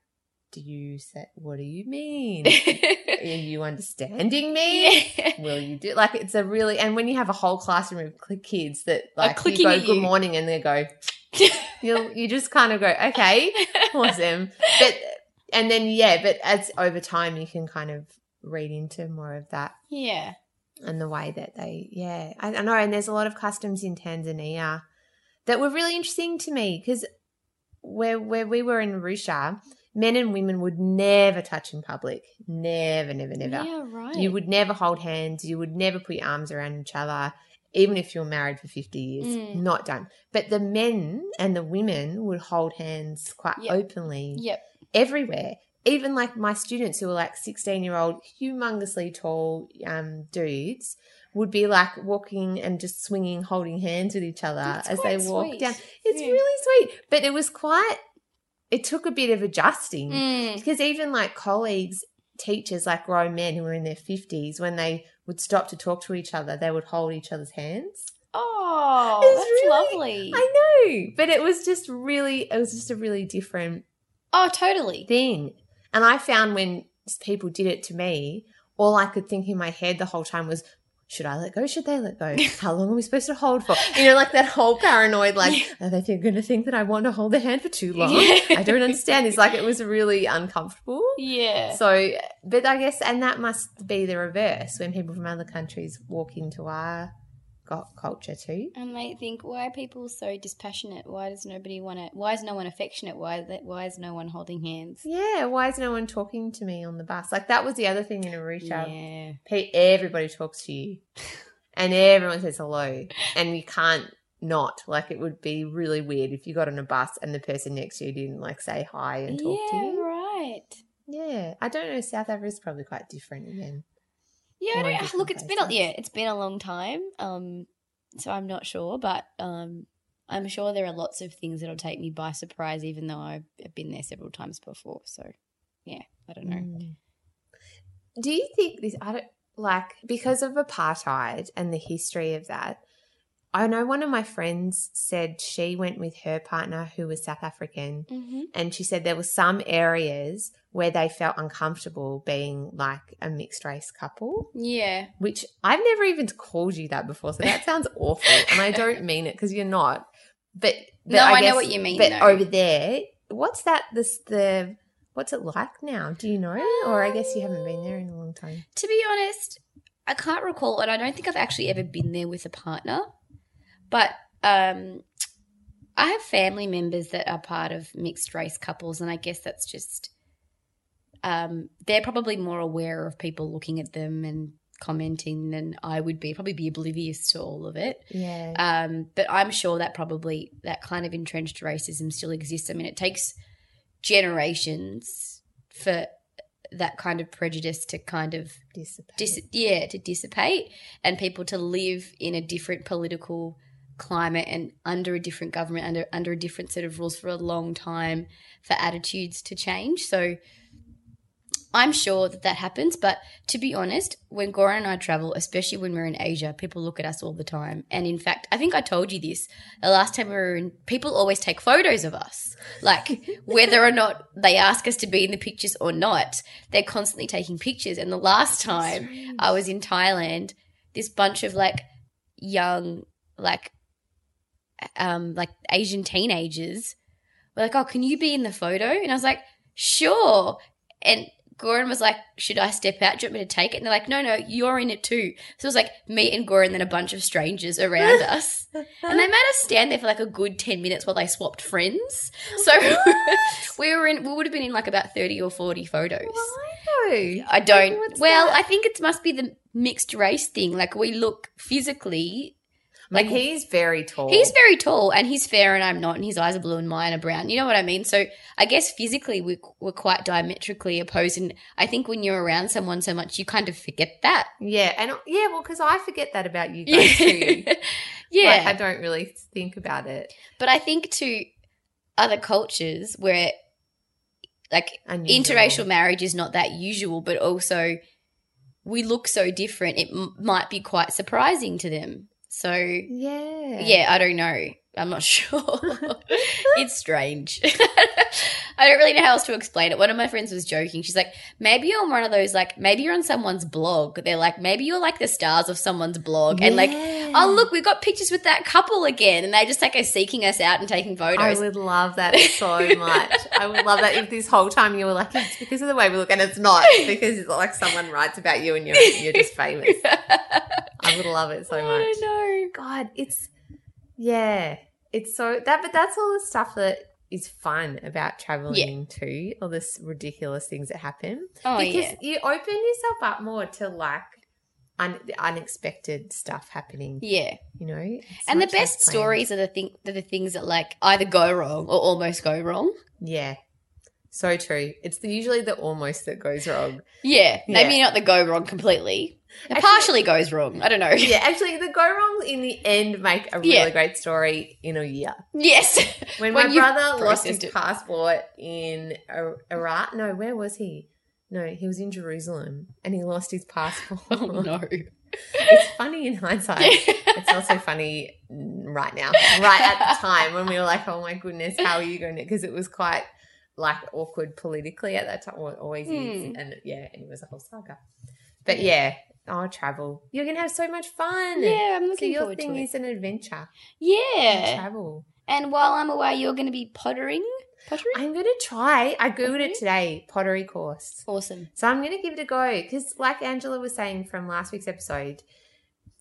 do you say what do you mean? [laughs] are you understanding me? yeah. Will you do like it's a really and when you have a whole classroom of kids that like you go good you. morning and they go [laughs] you you just kind of go okay awesome but and then yeah but as over time you can kind of read into more of that yeah. and the way that they yeah I, I know and there's a lot of customs in Tanzania that were really interesting to me because where where we were in Arusha men and women would never touch in public never never never Yeah, right. you would never hold hands. You would never put your arms around each other, even if you were married for 50 years. Mm. Not done. But the men and the women would hold hands quite Yep. openly Yep. everywhere. Even like my students who were like 16 year old, humongously tall um, dudes would be like walking and just swinging, holding hands with each other That's as they quite walk sweet. down. It's Yeah. really sweet. But it was quite, it took a bit of adjusting Mm. because even like colleagues, teachers, like grown men who were in their 50s, when they would stop to talk to each other, they would hold each other's hands. Oh, that's really- lovely. I know, but it was just really, it was just a really different oh, totally. thing. And I found when people did it to me, all I could think in my head the whole time was, should I let go? Should they let go? [laughs] How long are we supposed to hold for? You know, like that whole paranoid, like, [laughs] are they going to think that I want to hold their hand for too long? I don't understand. It's like it was really uncomfortable. Yeah. So, but I guess, and that must be the reverse when people from other countries walk into our culture too. And they think, why are people so dispassionate? Why does nobody want to? Why is no one affectionate? Why that? Why is no one holding hands? Yeah, why is no one talking to me on the bus? Like that was the other thing in Arusha. Yeah. Everybody talks to you, [laughs] and everyone says hello, and you can't not. Like it would be really weird if you got on a bus and the person next to you didn't like say hi and talk to you. Right. Yeah, I don't know. South Africa is probably quite different again. Yeah. I don't, different look, it's been a, yeah, it's been a long time. Um, so I'm not sure, but um, I'm sure there are lots of things that'll take me by surprise, even though I've I've been there several times before. So, yeah, I don't know. Mm. Do you think this? I don't like because of apartheid and the history of that. I know one of my friends said she went with her partner who was South African, Mm-hmm. and she said there were some areas where they felt uncomfortable being like a mixed race couple. Yeah. Which I've never even called you that before, so that sounds awful, and I don't [laughs] mean it because you're not. But, but No, I know what you mean, But though. over there, what's that? This the what's it like now? Do you know? Or I guess you haven't been there in a long time. To be honest, I can't recall, and I don't think I've actually ever been there with a partner. But um, I have family members that are part of mixed race couples, and I guess that's just um, they're probably more aware of people looking at them and commenting than I would be. Probably be oblivious to all of it. Yeah. Um, but I'm sure that probably that kind of entrenched racism still exists. I mean, it takes generations for that kind of prejudice to kind of Dissipate. dis- yeah to dissipate and people to live in a different political climate and under a different government under under a different set of rules for a long time for attitudes to change so I'm sure that that happens, but to be honest, when Goran and I travel, especially when we're in Asia, people look at us all the time. And in fact, I think I told you this the last time we were in, people always take photos of us. Like, [laughs] whether or not they ask us to be in the pictures or not, they're constantly taking pictures. And the last time I was in Thailand, this bunch of like young, like, um, like Asian teenagers were like, "Oh, can you be in the photo?" And I was like, "Sure." And Goran was like, "Should I step out? Do you want me to take it?" And they're like, "No, no, you're in it too." So it was like me and Goran, and then a bunch of strangers around [laughs] us, and they made us stand there for like a good ten minutes while they swapped friends. So [laughs] we were in, we would have been in like about thirty or forty photos. Why? I don't. What's well, that? I think it must be the mixed race thing. Like we look physically Like mm. he's very tall. He's very tall and he's fair and I'm not, and his eyes are blue and mine are brown. You know what I mean? So I guess physically we, we're quite diametrically opposed. And I think when you're around someone so much, you kind of forget that. yeah, and yeah, well, because I forget that about you [laughs] guys too. yeah. Like, I don't really think about it. but I think to other cultures where like Unusual. interracial marriage is not that usual, but also we look so different, it m- might be quite surprising to them. So Yeah. Yeah, I don't know. I'm not [laughs] sure. it's strange. [laughs] I don't really know how else to explain it. One of my friends was joking. She's like, maybe you're on one of those, like, maybe you're on someone's blog. They're like, maybe you're like the stars of someone's blog. And like, oh, look, we've got pictures with that couple again. And they just like are seeking us out and taking photos. I would love that so much. I would love that if this whole time you were like, it's because of the way we look, and it's not It's because it's like someone writes about you and you're you're just famous. [laughs] I would love it so I much. don't know. God, it's yeah, it's so that, but that's all the stuff that is fun about traveling too. All this ridiculous things that happen Oh, because yeah. you open yourself up more to like un- unexpected stuff happening. Yeah. You know, And the best stories are the, thing, are the things that like either go wrong or almost go wrong. Yeah. So true. It's the, usually the almost that goes wrong. Yeah. Yeah. Maybe not the go wrong completely. It Actually- partially goes wrong. I don't know. Yeah, [laughs] actually, the go wrongs in the end make a really Yeah. great story in a year. Yes. [laughs] When, When my brother lost his it. passport in Iraq, no, where was he? No, he was in Jerusalem and he lost his passport. [laughs] Oh no. It's funny in hindsight. It's also funny right now, right at the time when we were like, oh my goodness, how are you going to? Because it was quite like awkward politically at that time, it always is. Hmm. And yeah, and it was a whole saga. But yeah, I'll travel. You're going to have so much fun. Yeah, I'm looking So your forward thing to it. is an adventure. Yeah. Travel. And while I'm away, you're going to be pottering. Pottering. I'm going to try. I googled Okay. it today. Pottery course. awesome. So I'm going to give it a go because, like Angela was saying from last week's episode,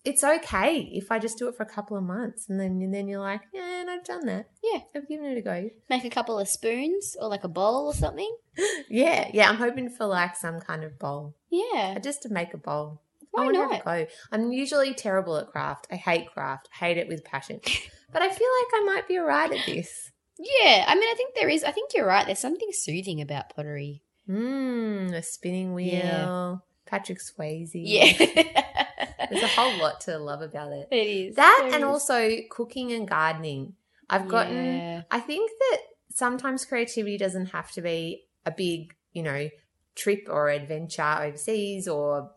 it's okay if I just do it for a couple of months and then and then you're like, yeah, and I've done that. Yeah. I've given it a go. Make a couple of spoons or like a bowl or something. [gasps] Yeah, yeah. I'm hoping for like some kind of bowl, Yeah. just to make a bowl. Why I want to not? have a go. I'm usually terrible at craft. I hate craft. I hate it with passion. [laughs] but I feel like I might be alright at this. Yeah. I mean, I think there is. I think you're right. There's something soothing about pottery. Mmm, a spinning wheel. Yeah. Patrick Swayze. Yeah. [laughs] There's a whole lot to love about it. It is. That There and is. also cooking and gardening. I've gotten Yeah. I think that sometimes creativity doesn't have to be a big, you know, trip or adventure overseas or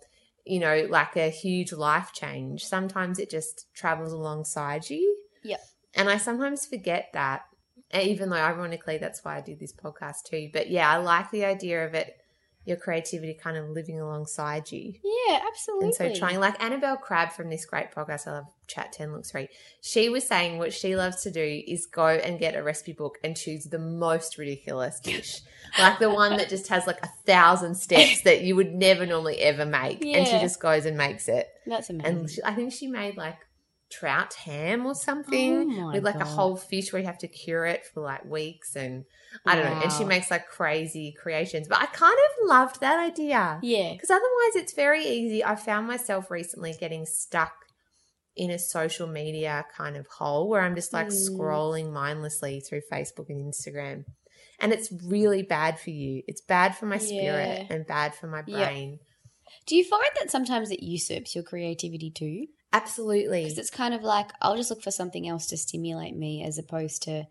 you know, like a huge life change. Sometimes it just travels alongside you. Yep. And I sometimes forget that. Even though ironically that's why I do this podcast too. But yeah, I like the idea of it your creativity kind of living alongside you. Yeah, absolutely. And so trying like Annabelle Crabb from this great podcast, I love Chat 10 Looks 3. She was saying what she loves to do is go and get a recipe book and choose the most ridiculous dish. [laughs] like the one that just has like a thousand steps that you would never normally ever make. And she just goes and makes it. That's amazing. And she, I think she made like trout ham or something Oh with like a whole fish where you have to cure it for like weeks and I don't know. And she makes like crazy creations. But I kind of loved that idea. yeah. Because otherwise, it's very easy. I found myself recently getting stuck in a social media kind of hole where I'm just like Mm. scrolling mindlessly through Facebook and Instagram. And it's really bad for you. It's bad for my spirit Yeah. and bad for my Yep. brain. Do you find that sometimes it usurps your creativity too? Absolutely. Because it's kind of like I'll just look for something else to stimulate me as opposed to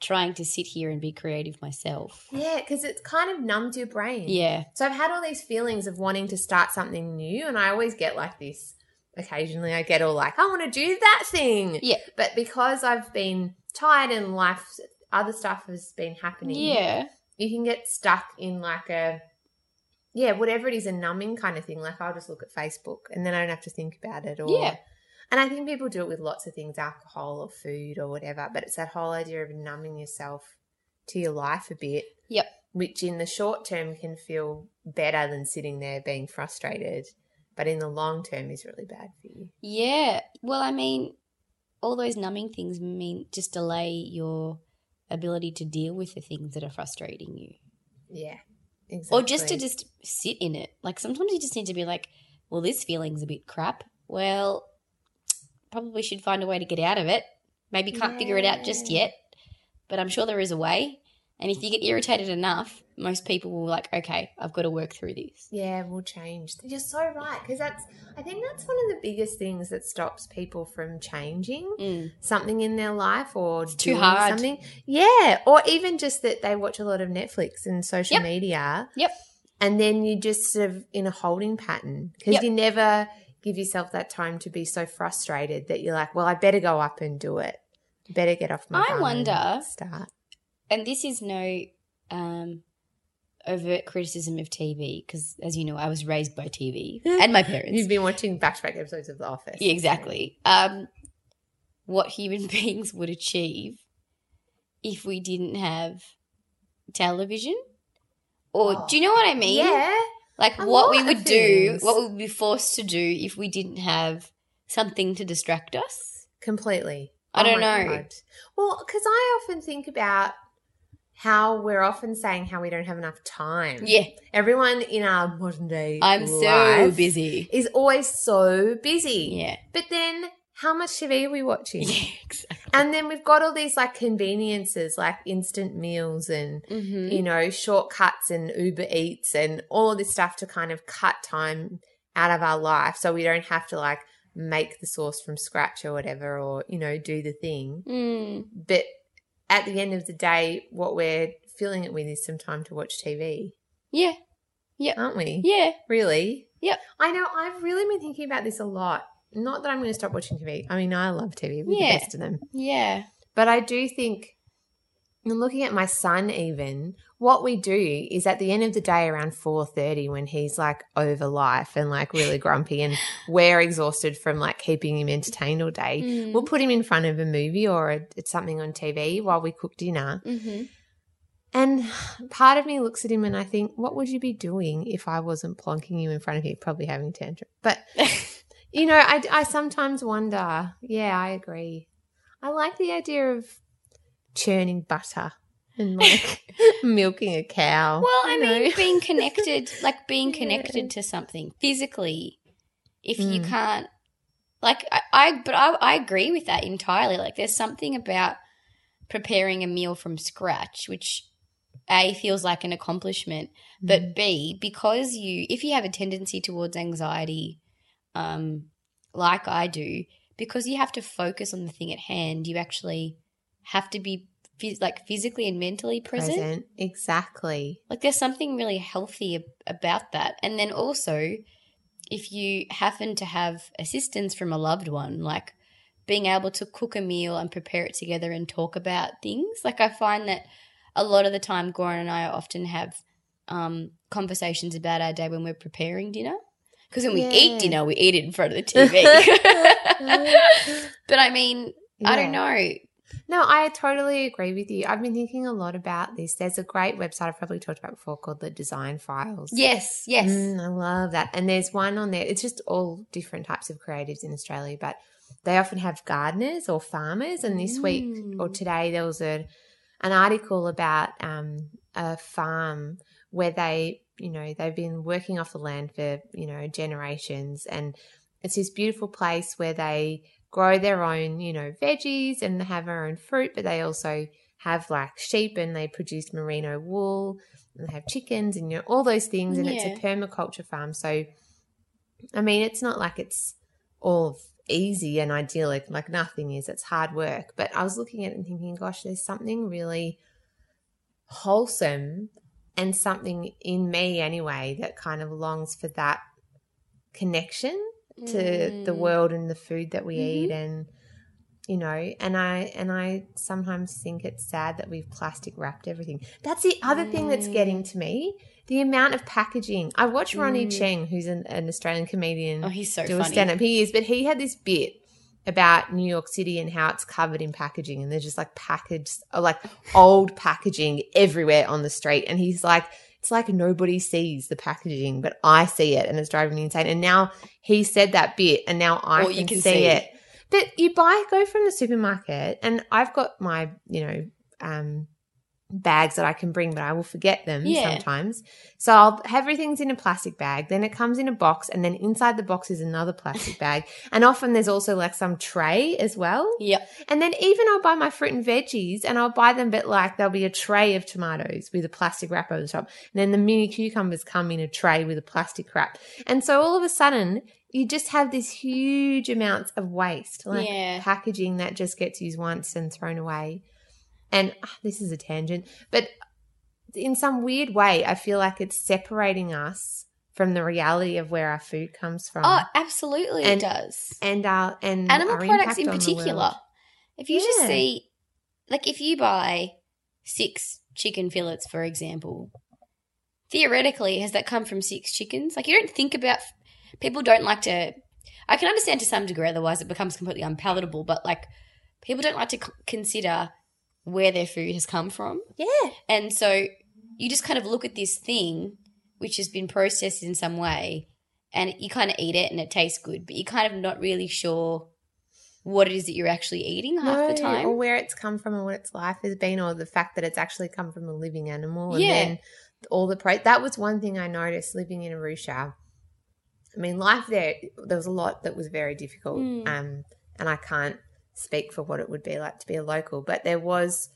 trying to sit here and be creative myself. Yeah, because it's kind of numbed your brain. Yeah. So I've had all these feelings of wanting to start something new, and I always get like this. Occasionally, I get all like, I want to do that thing. Yeah. But because I've been tired and life, other stuff has been happening. Yeah. You can get stuck in like a, yeah, whatever it is, a numbing kind of thing. Like I'll just look at Facebook and then I don't have to think about it. Or, Yeah. And I think people do it with lots of things, alcohol or food or whatever. But it's that whole idea of numbing yourself to your life a bit Yep. which in the short term can feel better than sitting there being frustrated, but in the long term is really bad for you. Yeah. Well, I mean, all those numbing things mean just delay your ability to deal with the things that are frustrating you. Yeah, exactly. Or just to just sit in it. Like sometimes you just need to be like, well, this feeling's a bit crap. Well, probably should find a way to get out of it. Maybe can't figure it out just yet, but I'm sure there is a way. And if you get irritated enough, most people will like, okay, I've got to work through this. Yeah, we'll change. You're so right because that's. I think that's one of the biggest things that stops people from changing Mm. something in their life or too doing hard. something. Yeah, or even just that they watch a lot of Netflix and social Yep. media. Yep. and then you just sort of in a holding pattern because Yep. you never give yourself that time to be so frustrated that you're like, well, I better go up and do it. Better get off my. I wonder- Start. And this is no um, overt criticism of TV because, as you know, I was raised by TV and my parents. You've been watching back-to-back episodes of The Office. Yeah, exactly. Um, what human [laughs] beings would achieve if we didn't have television? Or do you know what I mean? Yeah. Like A what we would do, what we would be forced to do if we didn't have something to distract us. Completely. I don't know. God. Well, because I often think about how we're often saying how we don't have enough time. Yeah, Everyone in our modern day I'm so busy. is always so busy. Yeah. But then how much TV are we watching? Yeah, exactly. And then we've got all these like conveniences like instant meals and hmm you know shortcuts and Uber Eats and all of this stuff to kind of cut time out of our life so we don't have to like make the sauce from scratch or whatever or you know do the thing. Mm. But at the end of the day what we're filling it with is some time to watch TV, Yeah, Yeah. aren't we? yeah. Really? Yep. I know. I've really been thinking about this a lot. Not that I'm going to stop watching TV. I mean, I love TV. We're Yeah. the best of them. Yeah. But I do think, and looking at my son, even what we do is at the end of the day, around four thirty, when he's like over life and like really grumpy, and [laughs] we're exhausted from like keeping him entertained all day, Mm. we'll put him in front of a movie or a, it's something on TV while we cook dinner. Mm-hmm. And part of me looks at him and I think, what would you be doing if I wasn't plonking you in front of you? Probably having tantrum. But, [laughs] you know, I, I sometimes wonder. Yeah, I agree. I like the idea of churning butter and [laughs] like milking a cow. Well, I you mean, know. being [laughs] connected, like being Yeah. connected to something physically, if you Mm. can't, like, I, I but I, I agree with that entirely. Like, there's something about preparing a meal from scratch, which A feels like an accomplishment, Mm. but B, because you, if you have a tendency towards anxiety, um, like I do, because you have to focus on the thing at hand, you actually have to be like physically and mentally present. present. Exactly. Like there's something really healthy about that. And then also, if you happen to have assistance from a loved one, like being able to cook a meal and prepare it together and talk about things. Like I find that a lot of the time, Goran and I often have um, conversations about our day when we're preparing dinner. Because when we eat dinner, we eat it in front of the TV. [laughs] [laughs] but I mean, I don't know. No, I totally agree with you. I've been thinking a lot about this. There's a great website I've probably talked about before called the Design Files. Yes, yes. Mm, I love that. And there's one on there. It's just all different types of creatives in Australia, but they often have gardeners or farmers. And this week or Mm. today, there was a an article about um, a farm where they, you know, they've been working off the land for you know generations, and it's this beautiful place where they grow their own, you know, veggies and have their own fruit, but they also have like sheep and they produce merino wool and they have chickens and you know all those things and it's a permaculture farm. So i mean it's not like it's all easy and idyllic like nothing is it's hard work. But i was looking at it and thinking gosh there's something really wholesome and something in me anyway that kind of longs for that connection to the Mm. world and the food that we Mhm. eat and you know and i and i sometimes think it's sad that we've plastic wrapped everything that's the other thing that's getting to me the amount of packaging i watch ronny Mm. chieng who's an, an australian comedian Oh, he's so do funny. a stand-up he is but he had this bit about new york city and how it's covered in packaging and there's just like packaged like old packaging everywhere on the street and he's like it's like nobody sees the packaging, but I see it and it's driving me insane. And now he said that bit and now I can, you can see, see. it. But you buy, go from the supermarket and I've got my, you know, um, bags that I can bring, but I will forget them Yeah. sometimes. So I'll have everything's in a plastic bag, then it comes in a box, and then inside the box is another plastic bag. And often there's also like some tray as well. Yep. And then even I'll buy my fruit and veggies and I'll buy them, but like there'll be a tray of tomatoes with a plastic wrap over the top. And then the mini cucumbers come in a tray with a plastic wrap. And so all of a sudden, you just have this huge amounts of waste, like Yeah. packaging that just gets used once and thrown away. And ah, this is a tangent, but in some weird way, I feel like it's separating us from the reality of where our food comes from. Oh, absolutely, And- it does. and our and Animal our products in particular. If you just see, like, if you buy six chicken fillets, for example, theoretically, has that come from six chickens? Like, you don't think about. People don't like to. I can understand to some degree, otherwise it becomes completely unpalatable. But like, people don't like to consider where their food has come from. Yeah. And so you just kind of look at this thing which has been processed in some way and you kind of eat it and it tastes good, but you're kind of not really sure what it is that you're actually eating half the time. Or where it's come from or what its life has been, or the fact that it's actually come from a living animal. And Yeah. then all the pro that was one thing I noticed living in Arusha. I mean, life there, there was a lot that was very difficult. Mm. Um, and I can't speak for what it would be like to be a local, but there was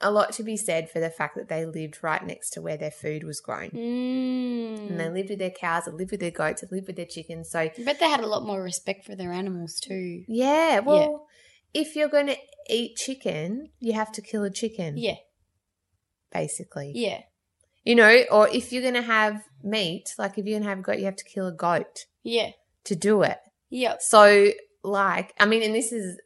a lot to be said for the fact that they lived right next to where their food was grown. Mm. And they lived with their cows, they lived with their goats, they lived with their chickens. So I bet they had a lot more respect for their animals too. Yeah, well, if you're going to eat chicken, you have to kill a chicken, Yeah, basically. yeah, You know, or if you're going to have meat, like if you're going to have a goat, you have to kill a goat yeah, to do it. Yeah. So, like, I mean, and this is,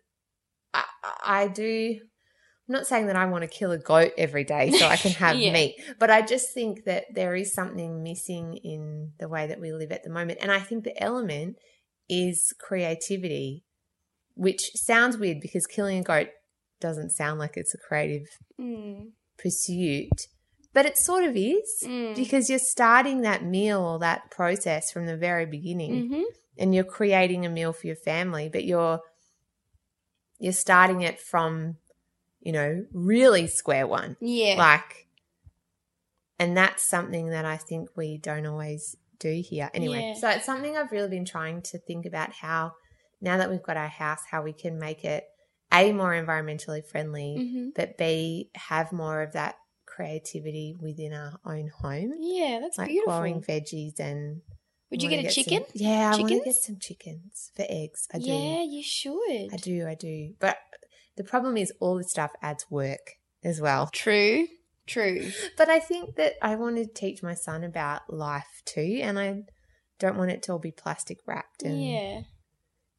I, I do, I'm not saying that I want to kill a goat every day so I can [laughs] have Yeah. meat, but I just think that there is something missing in the way that we live at the moment. And I think the element is creativity, which sounds weird because killing a goat doesn't sound like it's a creative Mm. pursuit, but it sort of is Mm. because you're starting that meal or that process from the very beginning hmm and you're creating a meal for your family, but you're you're starting it from, you know, really square one. Yeah, Like and that's something that I think we don't always do here. Anyway, Yeah. so it's something I've really been trying to think about how now that we've got our house, how we can make it a more environmentally friendly, hmm but b have more of that creativity within our own home. yeah. That's Like beautiful. growing veggies and Would you get a some- chicken? yeah, I want to get some chickens for eggs. I do. Yeah, you should. I do. I do. But the problem is all this stuff adds work as well. True, true. But I think that I want to teach my son about life too, and I don't want it to all be plastic wrapped. And Yeah,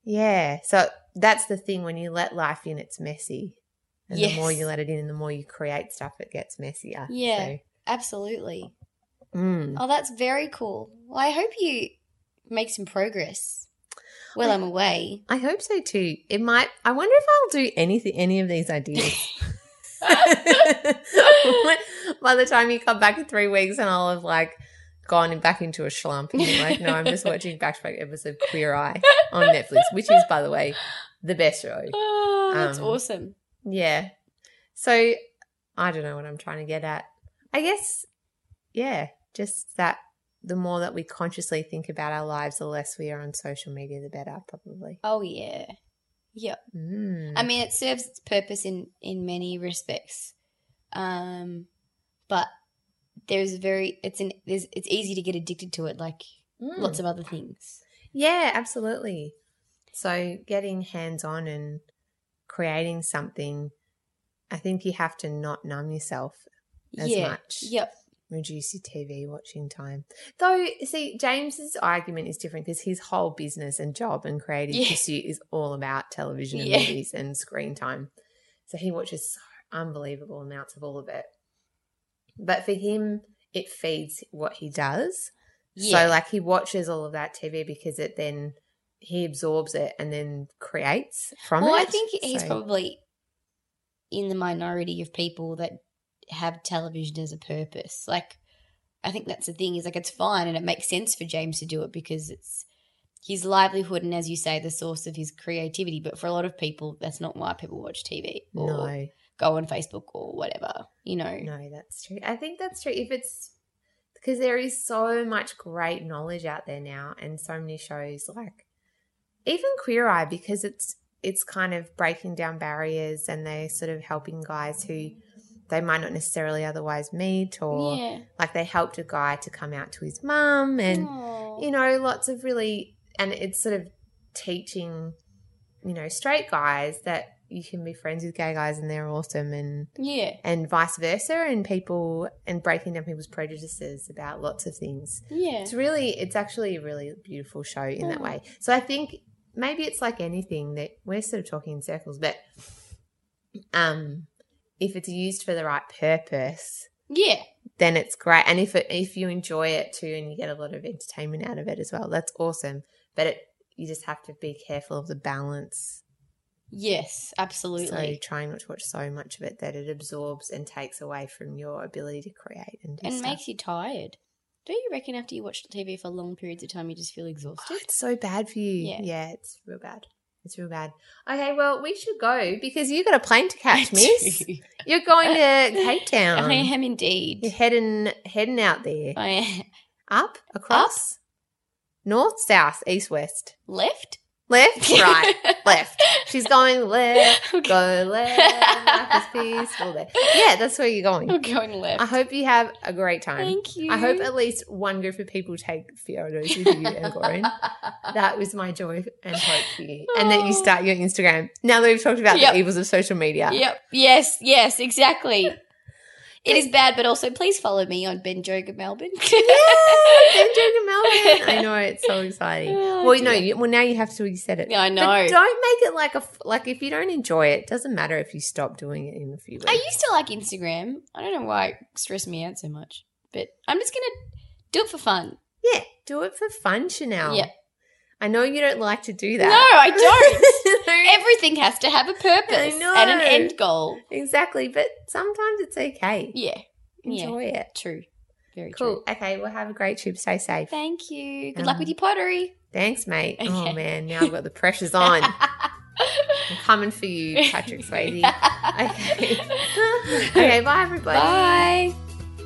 yeah. So that's the thing when you let life in, it's messy. And the more you let it in, and the more you create stuff, it gets messier. Yeah. absolutely. Mm. Oh, that's very cool. Well, I hope you make some progress while I'm away. I hope so too. It might. I wonder if I'll do anything, any of these ideas. [laughs] [laughs] By the time you come back in three weeks, and I'll have like gone back into a slump, and you're like, "No, I'm just watching back to back episode Queer Eye on Netflix, which is, by the way, the best show." [laughs] Oh, that's Um, awesome. Yeah. So I don't know what I'm trying to get at. I guess, yeah, just that the more that we consciously think about our lives, the less we are on social media, the better, probably. Oh yeah, yep. Mm. I mean, it serves its purpose in in many respects, um, but there's very it's an there's it's easy to get addicted to it, like Mm. lots of other things. Yeah, absolutely. So getting hands on and creating something, I think you have to not numb yourself as yeah. much. Yep. Reduce your TV watching time. Though, see, James's argument is different because his whole business and job and creative Yeah. pursuit is all about television and Yeah. movies and screen time. So he watches so unbelievable amounts of all of it. But for him, it feeds what he does. Yeah. So like he watches all of that TV because it then he absorbs it and then creates from well, it. I think he's So- probably in the minority of people that have television as a purpose. Like, I think that's the thing is like it's fine and it makes sense for James to do it because it's his livelihood and, as you say, the source of his creativity. But for a lot of people, that's not why people watch TV or no. go on Facebook or whatever. You know. No, that's true. I think that's true. If it's because there is so much great knowledge out there now and so many shows like even Queer Eye because it's it's kind of breaking down barriers and they're sort of helping guys who mm. They might not necessarily otherwise meet or Yeah. like they helped a guy to come out to his mum and Aw. you know lots of really and it's sort of teaching you know straight guys that you can be friends with gay guys and they're awesome and yeah. and vice versa and people and breaking down people's prejudices about lots of things Yeah. it's really it's actually a really beautiful show in that Mm. way so i think maybe it's like anything that we're sort of talking in circles but um if it's used for the right purpose Yeah. then it's great and if it if you enjoy it too and you get a lot of entertainment out of it as well that's awesome but it you just have to be careful of the balance Yes, absolutely. so trying not to watch so much of it that it absorbs and takes away from your ability to create and do and stuff. makes you tired. Don't you reckon after you watch TV for long periods of time, you just feel Oh, exhausted? it's so bad for you. Yeah. Yeah. it's real bad. It's real bad. Okay, well, we should go because you got a plane to [laughs] catch, miss. You're going to Cape [laughs] Town. I am indeed. You're heading heading out there. I am. Up, across, north, south, east, west, Left? Left, [laughs] right, left. She's going left, [laughs] Okay. go left. Life is peaceful there. Yeah, that's where you're going. I'm [laughs] going left. I hope you have a great time. Thank you. I hope at least one group of people take photos with you and Goran. That was my joy and hope for you. And that you oh. start your Instagram. Now that we've talked about Yep. the evils of social media. Yep. Yes. Yes. Exactly. It is bad, but also please follow me on Bend Yoga Melbourne. [laughs] Yeah, Benjamin Melbourne. I [laughs] know it's so exciting. Oh, well, no, you, well now you have to. Said it. Yeah, I But know. don't make it like a like if you don't enjoy it. Doesn't matter if you stop doing it in a few weeks. I used to like Instagram. I don't know why it stressed me out so much, but I'm just gonna do it for fun. yeah, do it for fun, Chanel. Yeah. I know you don't like to do that. No. I [laughs] don't. Everything has to have a purpose and an end goal. exactly, but sometimes it's okay. Yeah. Yeah. Enjoy it. True. Very Cool. true. Okay, well, have a great trip. Stay safe. Thank you. Good luck Um, with your pottery. Thanks, mate. Oh, man, now I've got the pressures [laughs] on. I'm coming for you, [laughs] Patrick Swayze. Okay. okay, bye, everybody. Bye.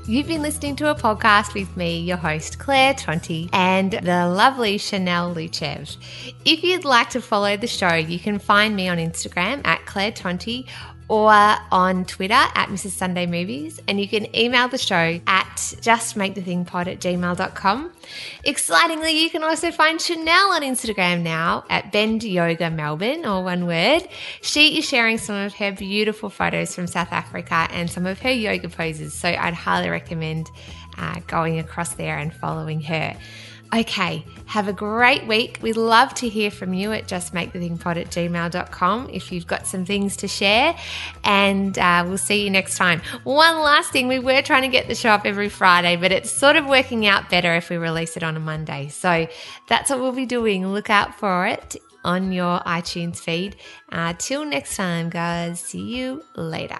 You've been listening to a podcast with me, your host, Claire Tonti, and the lovely Chanel Luchev. If you'd like to follow the show, you can find me on Instagram at Claire Tonti or on Twitter at Mrs. Sunday Movies, and you can email the show at justmakethethingpod at gmail.com. Excitingly, you can also find Chanel on Instagram now at Bend Yoga Melbourne, or one word. She is sharing some of her beautiful photos from South Africa and some of her yoga poses, so I'd highly recommend uh, going across there and following her. Okay, have a great week. We'd love to hear from you at justmakethethingpod at gmail.com if you've got some things to share. And uh, we'll see you next time. One last thing, we were trying to get the show up every Friday, but it's sort of working out better if we release it on a Monday. So that's what we'll be doing. Look out for it on your iTunes feed. Uh, till next time, guys. See you later.